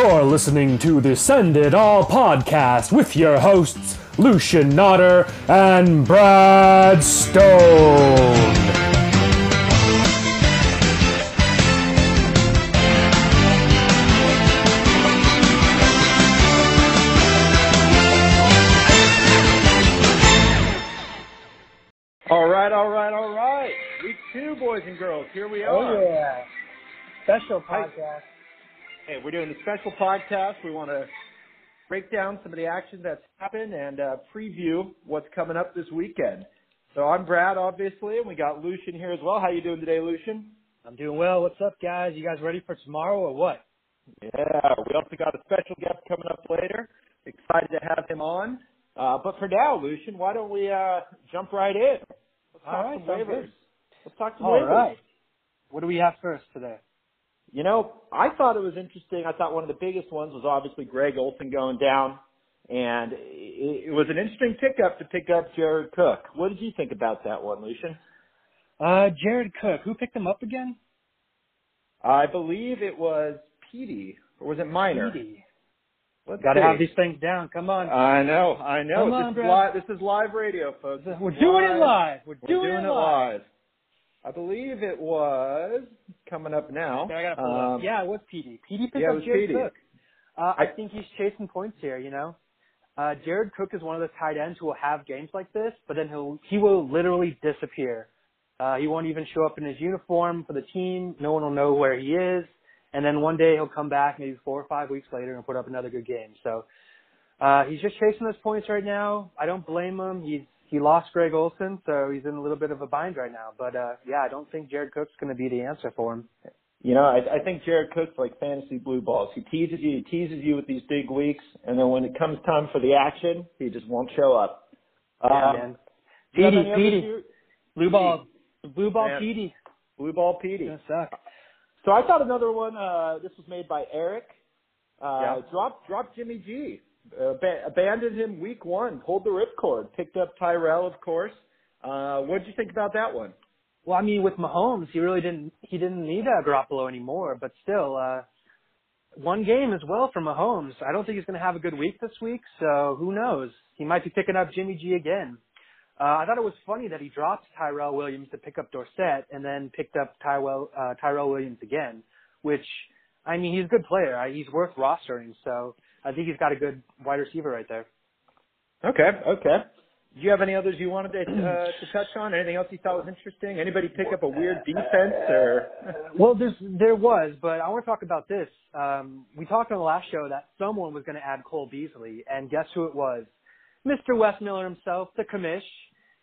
You're listening to the Send It All podcast with your hosts, Lucian Notter and Brad Stone. All right, all right, all right. Week two, boys and girls. Here we oh, are. Oh yeah. Special podcast. Hey, we're doing a special podcast. We want to break down some of the action that's happened and uh, preview what's coming up this weekend. So I'm Brad, obviously, and we got Lucian here as well. How you doing today, Lucian? I'm doing well. What's up, guys? You guys ready for tomorrow or what? Yeah, we also got a special guest coming up later. Excited to have him on. Uh, but for now, Lucian, why don't we uh, jump right in? Let's talk All right, some waivers. Let's talk some All waivers. right. What do we have first today? You know, I thought it was interesting. I thought one of the biggest ones was obviously Greg Olsen going down, and it, was an interesting pickup to pick up Jared Cook. What did you think about that one, Lucian? Uh, Jared Cook. Who picked him up again? I believe it was Petey, or was it Minor? Petey. Let's Got to see. have these things down. Come on. I know, I know. Come this, on, is li- this is live radio, folks. We're doing it live. We're We're doing, doing it live. I believe it was coming up now. Okay, I gotta pull Um, up. Yeah, it was Petey. Petey picked yeah, up Jared. Cook. Uh, I I- think he's chasing points here. You know, uh, Jared Cook is one of those tight ends who will have games like this, but then he'll he will literally disappear. Uh, he won't even show up in his uniform for the team. No one will know where he is. And then one day he'll come back, maybe four or five weeks later, and put up another good game. So uh, he's just chasing those points right now. I don't blame him. He's he lost Greg Olsen, so he's in a little bit of a bind right now. But uh, yeah, I don't think Jared Cook's going to be the answer for him. You know, I, I think Jared Cook's like fantasy blue balls. He teases you, he teases you with these big weeks, and then when it comes time for the action, he just won't show up. Yeah, Um, man. do you Petey, Petey. Blue ball, blue ball, Man. Petey. Blue ball It's Petey. gonna suck. So I thought another one. Uh, this was made by Eric. Uh, Yeah. Drop, drop Jimmy G. Ba- abandoned him week one. Pulled the ripcord. Picked up Tyrell, of course. Uh, what did you think about that one? Well, I mean, with Mahomes, he really didn't. He didn't need uh, Garoppolo anymore. But still, uh, one game as well for Mahomes. I don't think he's going to have a good week this week. So who knows? He might be picking up Jimmy G again. Uh, I thought it was funny that he dropped Tyrell Williams to pick up Dorsett and then picked up Tyrell uh, Tyrell Williams again. Which, I mean, he's a good player. He's worth rostering. So I think he's got a good wide receiver right there. Okay, okay. Do you have any others you wanted to, uh, to touch on? Anything else you thought was interesting? Anybody pick up a weird defense or? Well, there's there was, but I want to talk about this. Um, we talked on the last show that someone was going to add Cole Beasley, and guess who it was? Mr. Wes Miller himself, the commish.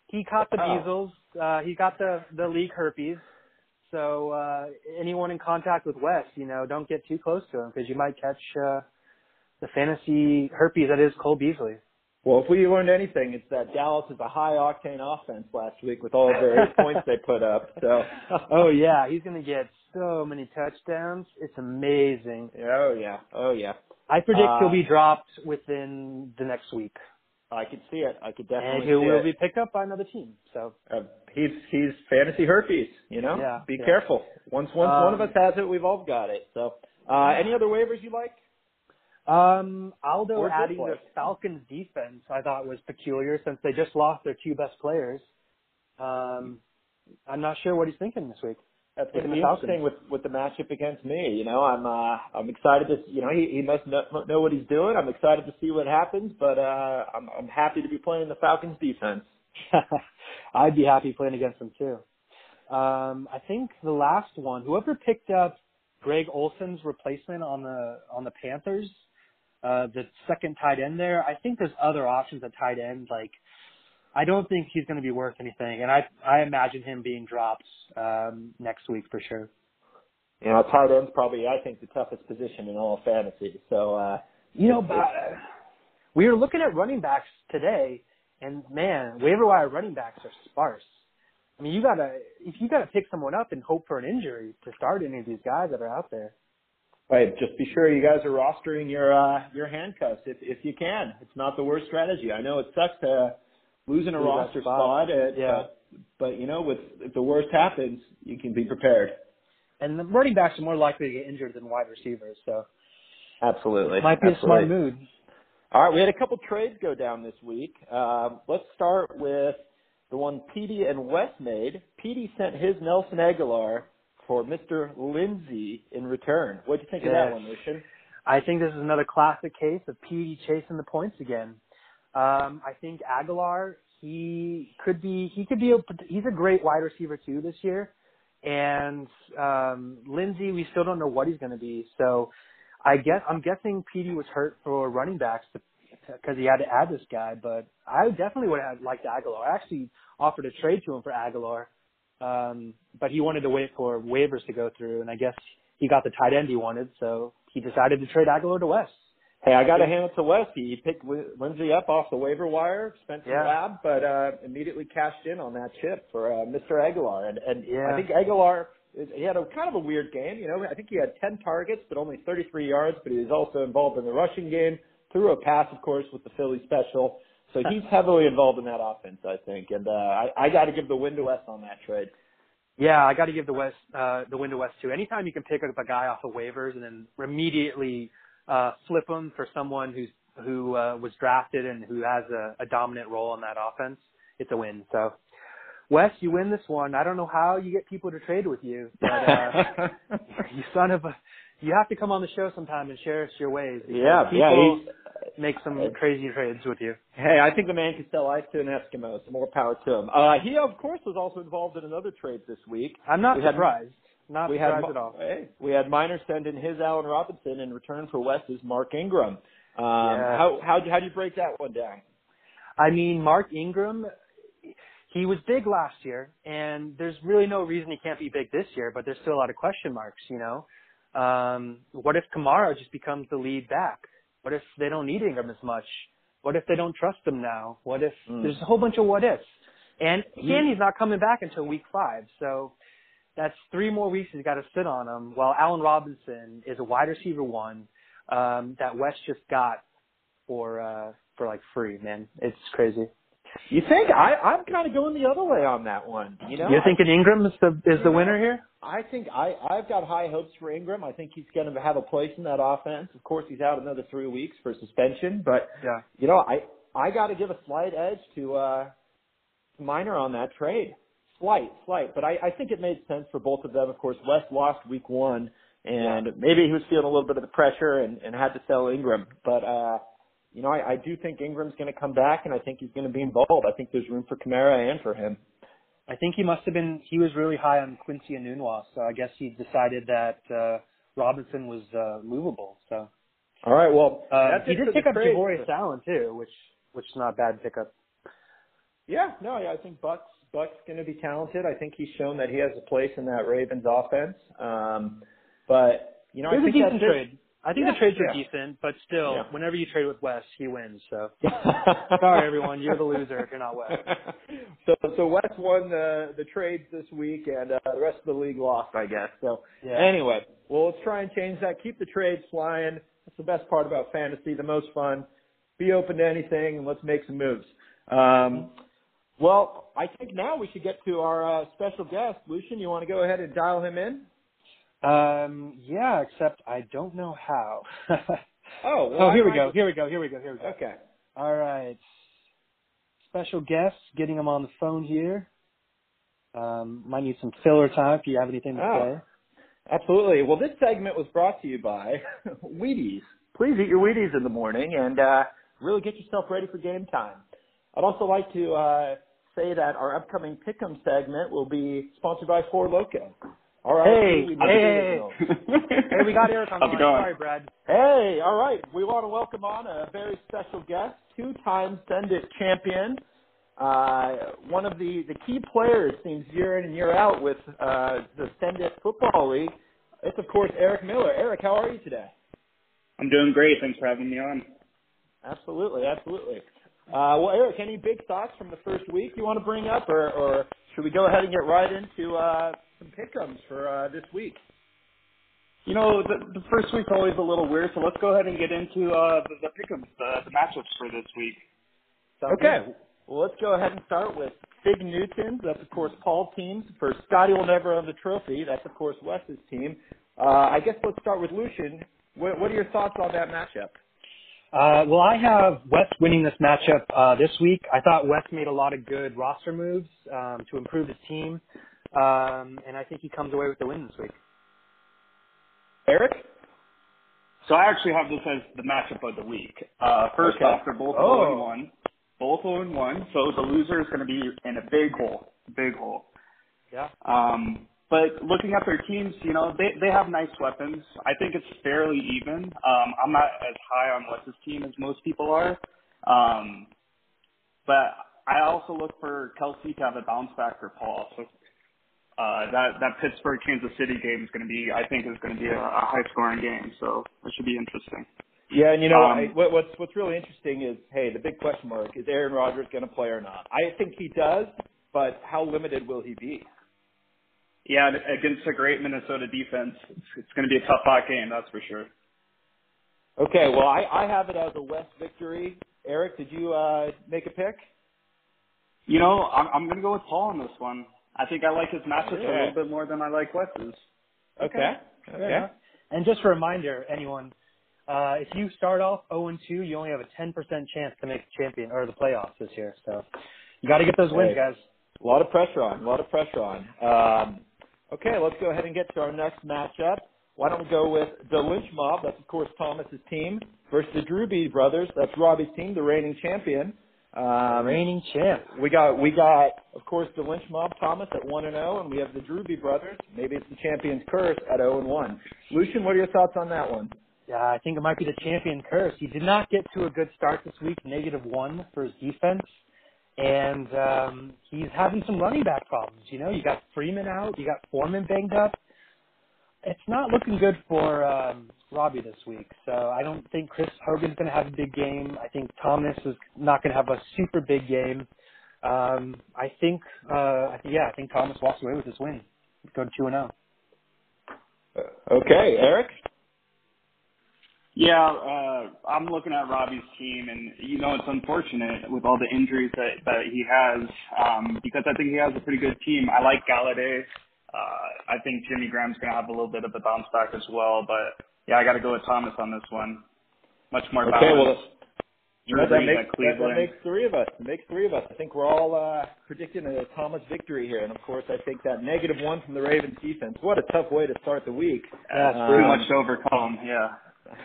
He caught the Oh. measles. Uh, he got the the league herpes. So uh, anyone in contact with Wes, you know, don't get too close to him because you might catch uh, the fantasy herpes that is Cole Beasley. Well, if we learned anything, it's that Dallas is a high octane offense last week with all the various points they put up. So, oh yeah, he's going to get so many touchdowns. It's amazing. oh yeah, oh yeah. I predict Uh, he'll be dropped within the next week, I could see it. I could definitely. and he will it. be picked up by another team. So Uh, he's he's fantasy herpes. You know, Yeah, be yeah. careful. Once once Um, one of us has it, we've all got it. So, uh, any other waivers you like? Um, Aldo Or adding the Falcons defense, I thought was peculiar since they just lost their two best players. Um, I'm not sure what he's thinking this week. That's going to be the Falcons. interesting with with the matchup against me. You know, I'm uh I'm excited to you know he he must know, know what he's doing. I'm excited to see what happens, but uh I'm I'm happy to be playing the Falcons defense. I'd be happy playing against them too. Um, I think the last one, whoever picked up Greg Olsen's replacement on the on the Panthers, uh, the second tight end there. I think there's other options at tight end. Like, I don't think he's going to be worth anything, and I I imagine him being dropped um, next week for sure. You know, tight end's probably I think the toughest position in all fantasy. So uh You know, but we were looking at running backs today, and man, waiver wire running backs are sparse. I mean, you gotta if you gotta pick someone up and hope for an injury to start any of these guys that are out there. Right. Just be sure you guys are rostering your uh, your handcuffs if if you can. It's not the worst strategy. I know it sucks to losing a Lose roster spot. spot, uh, Yeah. but but you know, with if the worst happens, you can be prepared. And the running backs are more likely to get injured than wide receivers. So Absolutely. Might be Absolutely. a smart move. All right, we had a couple trades go down this week. Um, let's start with the one Petey and Wes made. Petey sent his Nelson Agholor for Mr. Lindsay in return. What do you think of that one, Lucian? I think this is another classic case of PD chasing the points again. Um, I think Agholor, he could be, he could be, a, he's a great wide receiver too this year. And um, Lindsay, we still don't know what he's going to be. So I guess I'm guessing PD was hurt for running backs because he had to add this guy. But I definitely would have liked Agholor. I actually offered a trade to him for Agholor, um, but he wanted to wait for waivers to go through, and I guess he got the tight end he wanted, so he decided to trade Agholor to Wes. Hey, I got to hand it to Wes. He picked Lindsay up off the waiver wire, spent some Yeah. lab, but uh, immediately cashed in on that chip for uh, Mr. Agholor. And, and Yeah. I think Agholor, he had a kind of a weird game. You know, I think he had 10 targets, but only 33 yards. But he was also involved in the rushing game. Threw a pass, of course, with the Philly special. So he's heavily involved in that offense, I think. And uh, I, I got to give the win to Wes on that trade. Yeah, I got to give the Wes uh, the win to Wes too. Anytime you can pick up a guy off of waivers and then immediately uh, flip him for someone who's who uh, was drafted and who has a, a dominant role in that offense, it's a win. So, Wes, you win this one. I don't know how you get people to trade with you, but uh, you son of a, you have to come on the show sometime and share us your ways. yeah, yeah. people He's, make some crazy trades with you. Hey, I think the man can sell ice to an Eskimo, so more power to him. Uh, he, of course, was also involved in another trade this week. I'm not We had- surprised. Not we surprised Mi- at all. Hey, we had Miner send in his Allen Robinson in return for Wes's Mark Ingram. Um, Yeah. How how how do you break that one down? I mean, Mark Ingram, he was big last year, and there's really no reason he can't be big this year, but there's still a lot of question marks, you know? Um, what if Kamara just becomes the lead back? What if they don't need Ingram as much? What if they don't trust him now? What if Mm. there's a whole bunch of what ifs? And He- again, he's not coming back until week five, so that's three more weeks he's got to sit on him. While Allen Robinson is a wide receiver one um, that Wes just got for uh, for like free. Man, it's crazy. You think I I'm kind of going the other way on that one. You know, You're thinking Ingram is the is the winner here? I think I I've got high hopes for Ingram. I think he's going to have a place in that offense. Of course, he's out another three weeks for suspension, but Yeah. you know, I I got to give a slight edge to uh Miner on that trade. Slight, slight, but I, I think it made sense for both of them. Of course, Wes lost week one, and maybe he was feeling a little bit of the pressure and, and had to sell Ingram. But uh, you know, I, I do think Ingram's going to come back, and I think he's going to be involved. I think there's room for Kamara and for him. I think he must have been he was really high on Quincy Enunwa, so I guess he decided that uh Robinson was uh movable. So All right, well, uh, he did pick up trades. Javorius Allen too, which which is not a bad pickup. Yeah, no, yeah, I think Buck's Buck's going to be talented. I think he's shown that he has a place in that Ravens offense. Um, but you know, it I was a think decent trade. I think Yeah, the trades are yeah. decent, but still, Yeah. whenever you trade with Wes, he wins. So sorry everyone, you're the loser if you're not Wes. so so Wes won the the trades this week, and uh, the rest of the league lost, I guess. So Yeah. anyway, well, let's try and change that. Keep the trades flying. That's the best part about fantasy. The most fun. Be open to anything, and let's make some moves. Um, well, I think now we should get to our uh, special guest, Lucian. You want to go ahead and dial him in? Um, yeah, except I don't know how. Oh, well, oh, I here we might- go. Here we go. Here we go. Here we go. Okay. All right. Special guest, getting him on the phone here. Um, might need some filler time if you have anything to Oh. Absolutely. Well, this segment was brought to you by Wheaties. Please eat your Wheaties in the morning and uh, really get yourself ready for game time. I'd also like to uh, say that our upcoming Pick'em segment will be sponsored by Four Loco. All right. Hey, we hey, hey, Hey, we got Eric on the line. going? Sorry, Brad. Hey, all right. We want to welcome on a very special guest, two-time Send It champion. Uh, one of the, the key players seems year in and year out with uh, the Send It Football League. It's, of course, Eric Miller. Eric, how are you today? I'm doing great. Thanks for having me on. Absolutely, absolutely. Uh, well, Eric, any big thoughts from the first week you want to bring up, or, or should we go ahead and get right into uh, some pickums for uh, this week? You know, the, the first week's always a little weird, so let's go ahead and get into uh, the, the pick'ems, the, the matchups for this week. Sounds Okay. good. Well, let's go ahead and start with Fig Newtons. That's, of course, Paul's team. For Scotty will never own the trophy. That's, of course, Wes's team. Uh, I guess let's start with Lucian. What, what are your thoughts on that matchup? Uh, well, I have Wes winning this matchup uh, this week. I thought Wes made a lot of good roster moves um, to improve his team, um, and I think he comes away with the win this week. Eric? So I actually have this as the matchup of the week. Uh, first Okay. off, they're both Oh. 0 and 1. Both 0 and 1. So the loser is going to be in a big hole. Big hole. Yeah. Um, but looking at their teams, you know, they they have nice weapons. I think it's fairly even. Um, I'm not as high on Wes's team as most people are. Um, but I also look for Kelce to have a bounce back for Paul. So uh, that that Pittsburgh Kansas City game is going to be, I think, is going to be a, a high scoring game. So it should be interesting. Yeah, and you know Um, I, what, what's what's really interesting is, hey, the big question mark is Aaron Rodgers going to play or not? I think he does, but how limited will he be? Yeah, against a great Minnesota defense, it's, it's going to be a tough hot game, that's for sure. Okay, well I, I have it as a Wes victory. Eric, did you uh, make a pick? You know, I'm, I'm going to go with Paul on this one. I think I like his matchups a little bit more than I like Wes's. Okay. Fair Okay. enough. And just a reminder, anyone, uh, if you start off 0 and 2, you only have a 10% chance to make the champion or the playoffs this year. So you got to get those wins, Hey. guys. A lot of pressure on. A lot of pressure on. Um, okay, let's go ahead and get to our next matchup. Why don't we go with the Lynch Mob? That's of course Thomas's team versus the Drewby brothers. That's Robbie's team, the reigning champion. Um, Reigning champ. we got we got of course the Lynch Mob Thomas at one and zero, and we have the Drewby brothers. Maybe it's the champion's curse at zero and one. Lucian, what are your thoughts on that one? Yeah, I think it might be the champion curse. He did not get to a good start this week, negative one for his defense. And um, he's having some running back problems. You know, you got Freeman out, you got Foreman banged up. It's not looking good for um, Robbie this week. So I don't think Chris Hogan's going to have a big game. I think Thomas is not going to have a super big game. Um, I think, uh, I think, yeah, I think Thomas walks away with this win. Go to two and oh. zero. Okay, Eric. Yeah, uh, I'm looking at Robbie's team, and you know it's unfortunate with all the injuries that that he has, um, because I think he has a pretty good team. I like Golladay. Uh, I think Jimmy Graham's going to have a little bit of a bounce back as well, but yeah, I got to go with Thomas on this one. Much more Okay, well, balanced. You know, that makes that, that makes three of us. It makes three of us. I think we're all uh, predicting a Thomas victory here, and of course, I think that negative one from the Ravens defense. What a tough way to start the week. Yeah, it's Um, Too much to overcome. Yeah.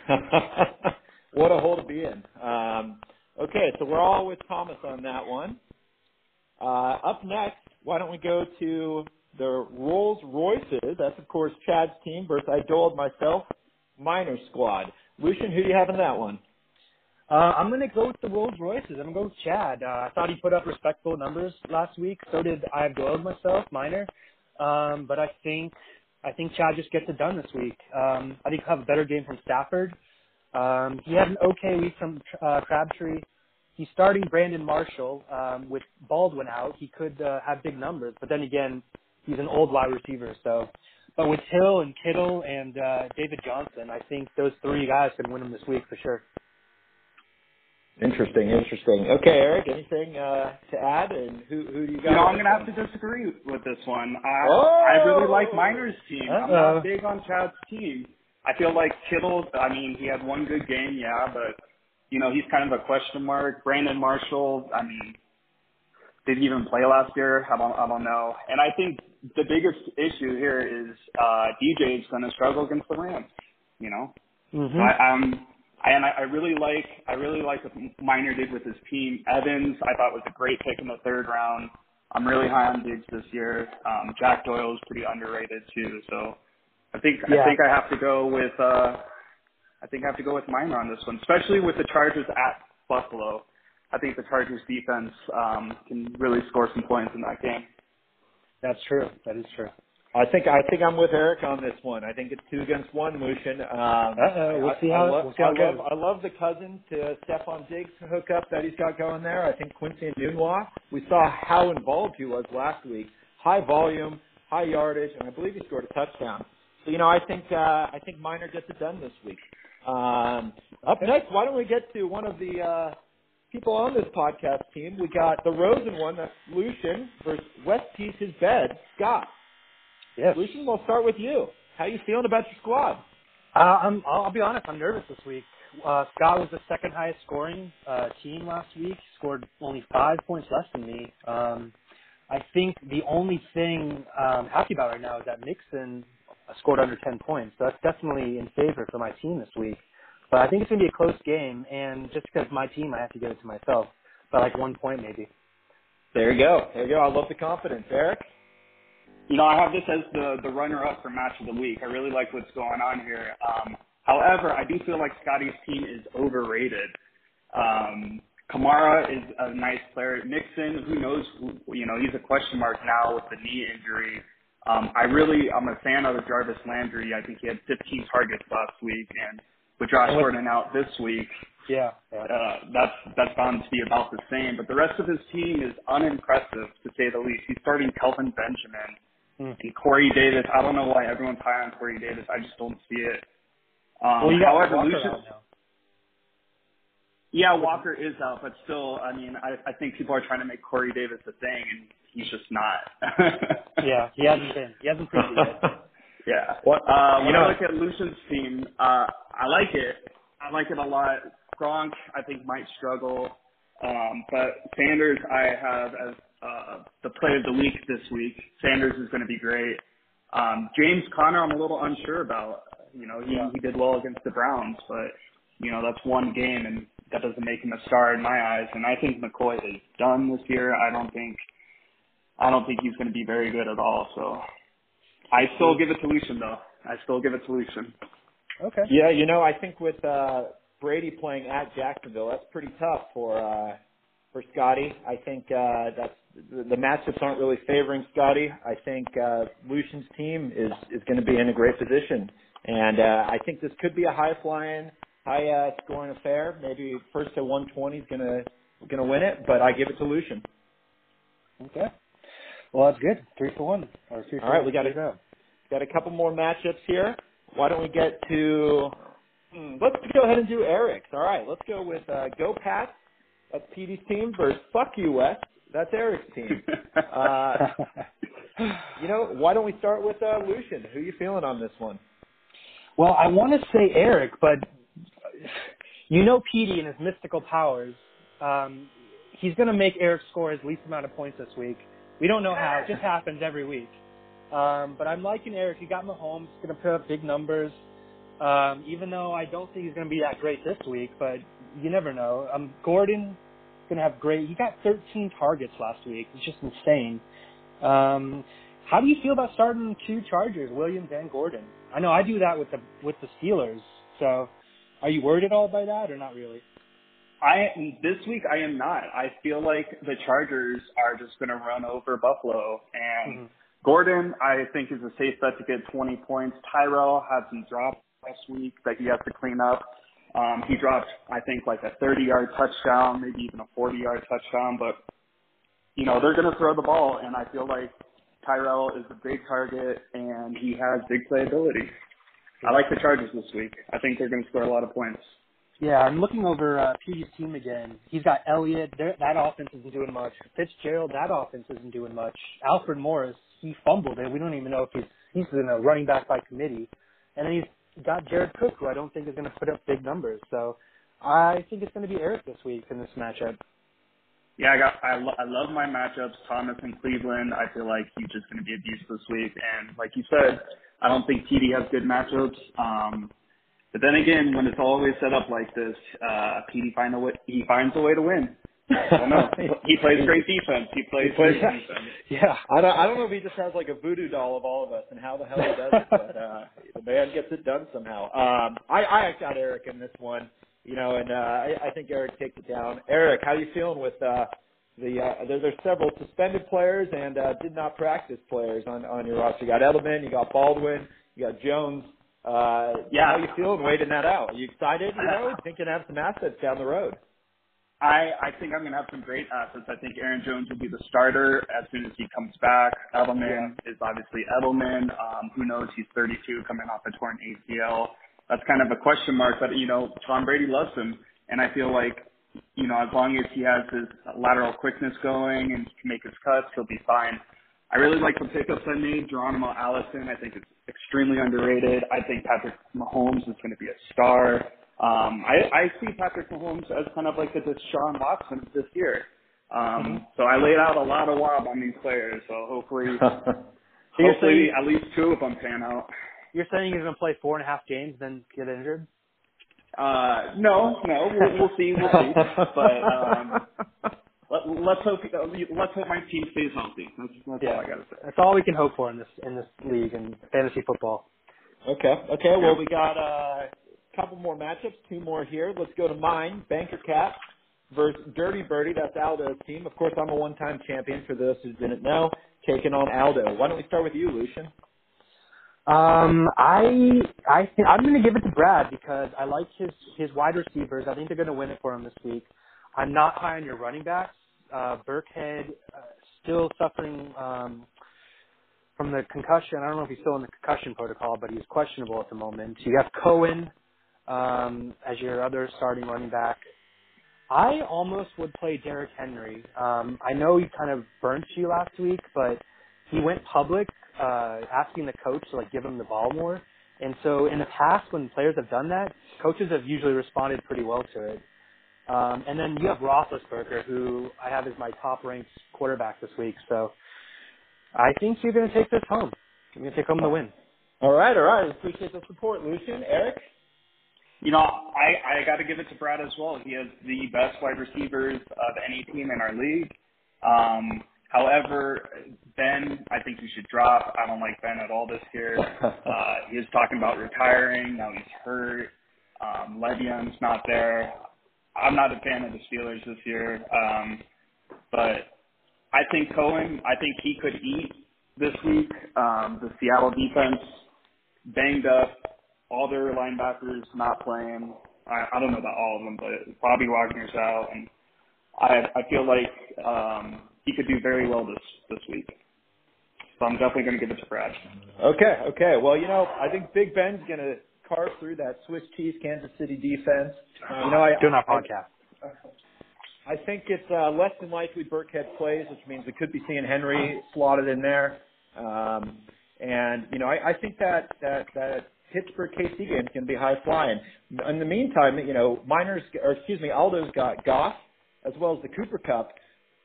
what a hole to be in. Um, okay, so we're all with Thomas on that one. Uh, up next, why don't we go to the Rolls Royces? That's of course Chad's team versus Idol and myself, Minor Squad. Lucian, who do you have in that one? Uh, I'm gonna go with the Rolls Royces. I'm gonna go with Chad. Uh, I thought he put up respectable numbers last week. So did I have Doyle myself, minor. Um, but I think I think Chad just gets it done this week. Um, I think he'll have a better game from Stafford. Um, he had an okay week from uh, Crabtree. He's starting Brandon Marshall um, with Baldwin out. He could uh, have big numbers, but then again, he's an old wide receiver. So, but with Hill and Kittle and uh, David Johnson, I think those three guys can win them this week for sure. Interesting, interesting. Okay, Eric, anything uh, to add? And who who do you got? You know, I'm gonna have to disagree with this one. I Oh! I really like Miner's team. I'm not big on Chad's team. I feel like Kittle. I mean, he had one good game, yeah, but you know, he's kind of a question mark. Brandon Marshall. I mean, did he even play last year? I don't. I don't know. And I think the biggest issue here is uh DJ is going to struggle against the Rams. You know. Mm-hmm. I, um, and I, I really like I really like what Miner did with his team. Evans, I thought was a great pick in the third round. I'm really high on Diggs this year. Um, Jack Doyle is pretty underrated too. So I think Yeah. I think I have to go with uh, I think I have to go with Miner on this one, especially with the Chargers at Buffalo. I think the Chargers defense um, can really score some points in that game. That's true. That is true. I think I think I'm with Eric on this one. I think it's two against one, Lucian. Um, Uh-oh, we'll I- see I how- love, we'll see how I it love, goes. I love the cousin to Stefon Diggs hookup that he's got going there. I think Quincy Enunwa. We saw how involved he was last week. High volume, high yardage, and I believe he scored a touchdown. So you know, I think uh, I think Miner gets it done this week. Um, up next, why don't we get to one of the uh, people on this podcast team? We got the Rosen one. That's Lucian versus West Piece His Bed, Scott. Yes. Lucian, we'll start with you. How you feeling about your squad? Uh, I'm, I'll, be honest. I'm nervous this week. Uh, Scott was the second highest scoring uh, team last week. Scored only five points less than me. Um, I think the only thing I'm happy about right now is that Mixon scored under 10 points. So that's definitely in favor for my team this week. But I think it's going to be a close game, and just because my team, I have to give it to myself by like one point maybe. There you go. There you go. I love the confidence, Eric. You know, I have this as the the runner up for match of the week. I really like what's going on here. Um, however, I do feel like Scotty's team is overrated. Um, Kamara is a nice player. Mixon, who knows? Who, you know, he's a question mark now with the knee injury. Um, I really, I'm a fan of Jarvis Landry. I think he had 15 targets last week, and with Josh Gordon out this week, yeah, yeah. Uh, that's that's bound to be about the same. But the rest of his team is unimpressive to say the least. He's starting Kelvin Benjamin mm. and Corey Davis. I don't know why everyone's high on Corey Davis. I just don't see it. Um, well, however, Lucius. Yeah, Walker is out, but still, I mean, I, I think people are trying to make Corey Davis a thing, and he's just not. yeah, he hasn't been. He hasn't proved it yet. yeah. What, uh, when you know, I look at Lucian's team, uh, I like it. I like it a lot. Gronk, I think, might struggle. Um, but Sanders, I have as uh, the play of the week this week. Sanders is going to be great. Um, James Conner, I'm a little unsure about. You know, he, Yeah. he did well against the Browns, but you know that's one game, and that doesn't make him a star in my eyes. And I think McCoy is done this year. I don't think, I don't think he's going to be very good at all. So I still give it to Lucian, though. I still give it to Lucian. Okay. Yeah, you know, I think with uh Brady playing at Jacksonville, that's pretty tough for uh for Scotty. I think uh that's the, the matchups aren't really favoring Scotty. I think uh Lucian's team is is going to be in a great position, and uh I think this could be a high flying, high uh scoring affair. Maybe first to 120 is going to going to win it, but I give it to Lucian. Okay. Well, that's good. Three for one. Or three for All right, we got for zero. Got a couple more matchups here. Why don't we get to? Hmm, let's go ahead and do Eric's. All right, let's go with uh, Go Pats. That's Petey's team versus Fuck You West. That's Eric's team. Uh, you know, why don't we start with uh, Lucian? Who are you feeling on this one? well, I want to say Eric, but you know Petey and his mystical powers. Um, he's going to make Eric score his least amount of points this week. We don't know how. It just happens every week. Um, but I'm liking Eric. He got Mahomes. He's going to put up big numbers. Um, even though I don't think he's going to be that great this week, but you never know. Um, Gordon going to have great. He got 13 targets last week. It's just insane. Um, how do you feel about starting two Chargers, Williams and Gordon? I know I do that with the with the Steelers. So, are you worried at all by that, or not really? I this week I am not. I feel like the Chargers are just going to run over Buffalo, and Mhm. Gordon I think is a safe bet to get 20 points. Tyrell had some drops last week that he has to clean up. Um, he dropped I think like a 30 yard touchdown, maybe even a 40 yard touchdown, but you know they're going to throw the ball, and I feel like Tyrell is a big target and he has big playability. I like the Chargers this week. I think they're going to score a lot of points. Yeah, I'm looking over uh, Petey's team again. He's got Elliott. That offense isn't doing much. Fitzgerald. That offense isn't doing much. Alfred Morris. He fumbled it. We don't even know if he's he's in a running back by committee. And then he's got Jared Cook, who I don't think is going to put up big numbers. So I think it's going to be Eric this week in this matchup. Yeah, I got. I, lo- I love my matchups. Thomas and Cleveland. I feel like he's just going to be a beast this week. And like you said, I don't think TD has good matchups. Um, but then again, when it's always set up like this, uh, PD find a way. He finds a way to win. I don't know. He plays great defense. He plays He plays- great defense. Yeah, I don't. I don't know if he just has like a voodoo doll of all of us and how the hell he does it, but uh, the man gets it done somehow. Um, I I got Eric in this one, you know, and uh, I, I think Eric takes it down. Eric, how are you feeling with uh, the? Uh, there, there's several suspended players and uh, did not practice players on on your roster. You got Edelman, you got Baldwin, you got Jones. Uh, Yeah. how you feeling waiting that out? Are you excited? You know, thinking to have some assets down the road. I, I think I'm going to have some great assets. I think Aaron Jones will be the starter as soon as he comes back. Edelman is obviously Edelman. Um, who knows? He's 32 coming off a torn ACL. That's kind of a question mark, but you know, Tom Brady loves him. And I feel like, you know, as long as he has his lateral quickness going and he can make his cuts, he'll be fine. I really like the pickups I made. Geronimo Allison, I think is extremely underrated. I think Patrick Mahomes is going to be a star. Um, I, I see Patrick Mahomes as kind of like the Deshaun Watson this year. Um, mm-hmm. So I laid out a lot of wob on these players. So hopefully, so hopefully saying, at least two of them pan out. You're saying he's going to play four and a half games, then get injured? Uh, no, no, we'll, we'll see, we'll see. But um, let, let's hope let's hope my team stays healthy. That's, that's yeah. all I gotta say. That's all we can hope for in this in this league and fantasy football. Okay, okay. Well, we got uh, a couple more matchups, two more here. Let's go to mine. Banker Cat versus Dirty Birdie. That's Aldo's team. Of course, I'm a one-time champion. For those who didn't know, taking on Aldo. Why don't we start with you, Lucian? Um, I I think I'm going to give it to Brad because I like his his wide receivers. I think they're going to win it for him this week. I'm not high on your running backs. Uh, Burkhead uh, still suffering um, from the concussion. I don't know if he's still in the concussion protocol, but he's questionable at the moment. You have Cohen um, as your other starting running back. I almost would play Derrick Henry. Um, I know he kind of burnt you last week, but he went public uh, asking the coach to like give him the ball more. And so in the past, when players have done that, coaches have usually responded pretty well to it. Um, and then you have Roethlisberger, who I have as my top ranked quarterback this week. So I think you're going to take this home. You're going to take home the win. All right, all right. Appreciate the support, Lucian. Eric? You know, I, I got to give it to Brad as well. He has the best wide receivers of any team in our league. Um, However, Ben, I think you should drop. I don't like Ben at all this year. Uh, he was talking about retiring. Now he's hurt. Um, Le'Veon's not there. I'm not a fan of the Steelers this year. Um, but I think Cohen, I think he could eat this week. Um, the Seattle defense banged up. All their linebackers not playing. I, I don't know about all of them, but Bobby Wagner's out, and I I feel like um, he could do very well this this week. So I'm definitely going to give it to Brad. Okay, okay. Well, you know, I think Big Ben's going to carve through that Swiss cheese Kansas City defense. You know, I doing our podcast. I, I think it's uh, less than likely Burkhead plays, which means we could be seeing Henry slotted in there. Um, and you know, I, I think that that that Pittsburgh KC game is going to be high flying. In the meantime, you know, Miners or excuse me, Aldo's got Goff as well as the Cooper Kupp,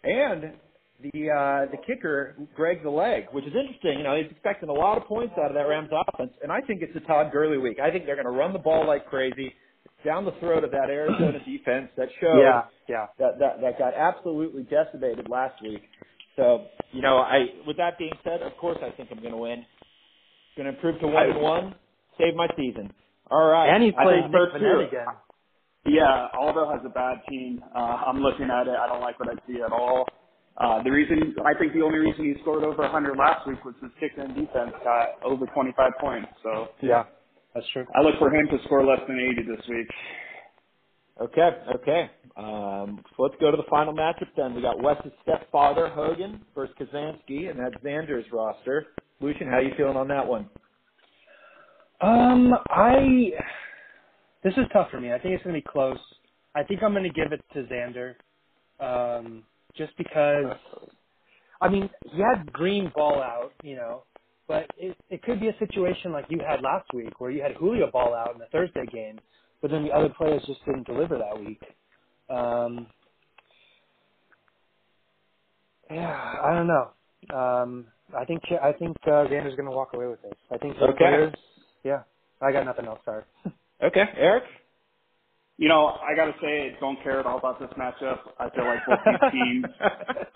and the uh, the kicker Greg the leg, which is interesting. You know, he's expecting a lot of points out of that Rams offense, and I think it's a Todd Gurley week. I think they're going to run the ball like crazy down the throat of that Arizona defense that showed yeah, yeah. that that that got absolutely decimated last week. So, you know, I with that being said, of course I think I'm going to win. Going to improve to one and one, save my season. All right, and he's playing Nick Vannett again. Yeah, Aldo has a bad team. Uh, I'm looking at it. I don't like what I see at all. Uh, the reason, I think the only reason he scored over 100 last week was his kick and defense got over 25 points. So yeah, that's true. I look for him to score less than 80 this week. Okay, okay. Um, so let's go to the final matchup then. We got Wes's stepfather, Hogan, versus Kazansky, and that's Xander's roster. Lucian, how are you feeling on that one? Um, I this is tough for me. I think it's gonna be close. I think I'm gonna give it to Xander. Um, just because. I mean, he had Green ball out, you know, but it, it could be a situation like you had last week where you had Julio ball out in the Thursday game, but then the other players just didn't deliver that week. Um, yeah, I don't know. Um, I think I think uh, Xander's going to walk away with this. I think okay. players. Yeah, I got nothing else. Sorry. okay, Eric. You know, I got to say, don't care at all about this matchup. I feel like both these teams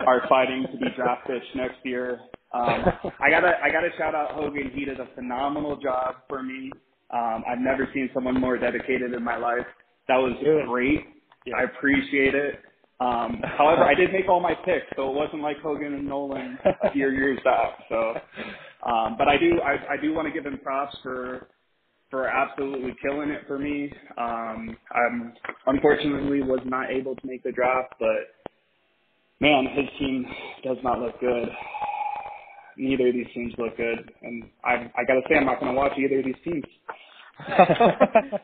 are fighting to be draft picks next year. Um, I gotta, I gotta shout out Hogan. He did a phenomenal job for me. Um, I've never seen someone more dedicated in my life. That was great. Yeah. I appreciate it. Um, however, I did make all my picks, so it wasn't like Hogan and Nolan a few years back. So, um, but I do, I, I do want to give him props for for absolutely killing it for me. Um, I'm unfortunately was not able to make the draft, but man, his team does not look good. Neither of these teams look good, and I I gotta say I'm not gonna watch either of these teams.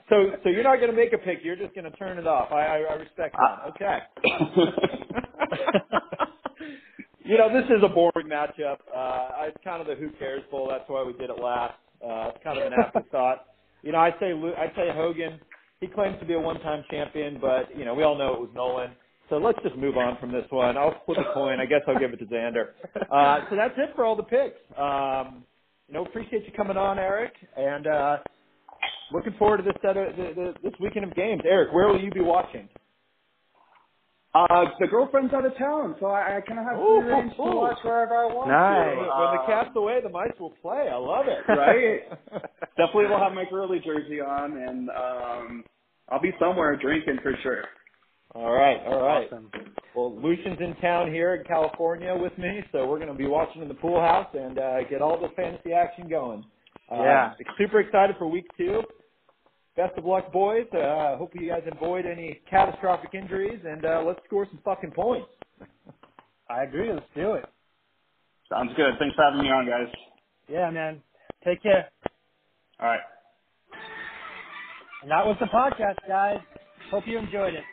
so so you're not gonna make a pick. You're just gonna turn it off. I I, I respect that. Okay. you know, this is a boring matchup. Uh, it's kind of the who cares bowl. That's why we did it last. Uh, it's kind of an afterthought. You know, I'd say I'd say Hogan. He claims to be a one-time champion, but you know, we all know it was Nolan. So let's just move on from this one. I'll flip a coin. I guess I'll give it to Xander. Uh, so that's it for all the picks. Um, you know, appreciate you coming on, Eric, and uh, looking forward to this set of, the, the, this weekend of games. Eric, where will you be watching? Uh, the girlfriend's out of town, so I, I kind of have Ooh, free range to watch wherever I want Nice. to. when the Uh, cat's away, the mice will play. I love it. right? Definitely will have my Gurley jersey on, and um, I'll be somewhere drinking for sure. all right, all right. Awesome. Well, Lucian's in town here in California with me, so we're going to be watching in the pool house and uh, get all the fantasy action going. Uh, Yeah. Super excited for week two. Best of luck, boys. Uh, hope you guys avoid any catastrophic injuries, and uh, let's score some fucking points. I agree. Let's do it. Sounds good. Thanks for having me on, guys. Yeah, man. Take care. All right. And that was the podcast, guys. Hope you enjoyed it.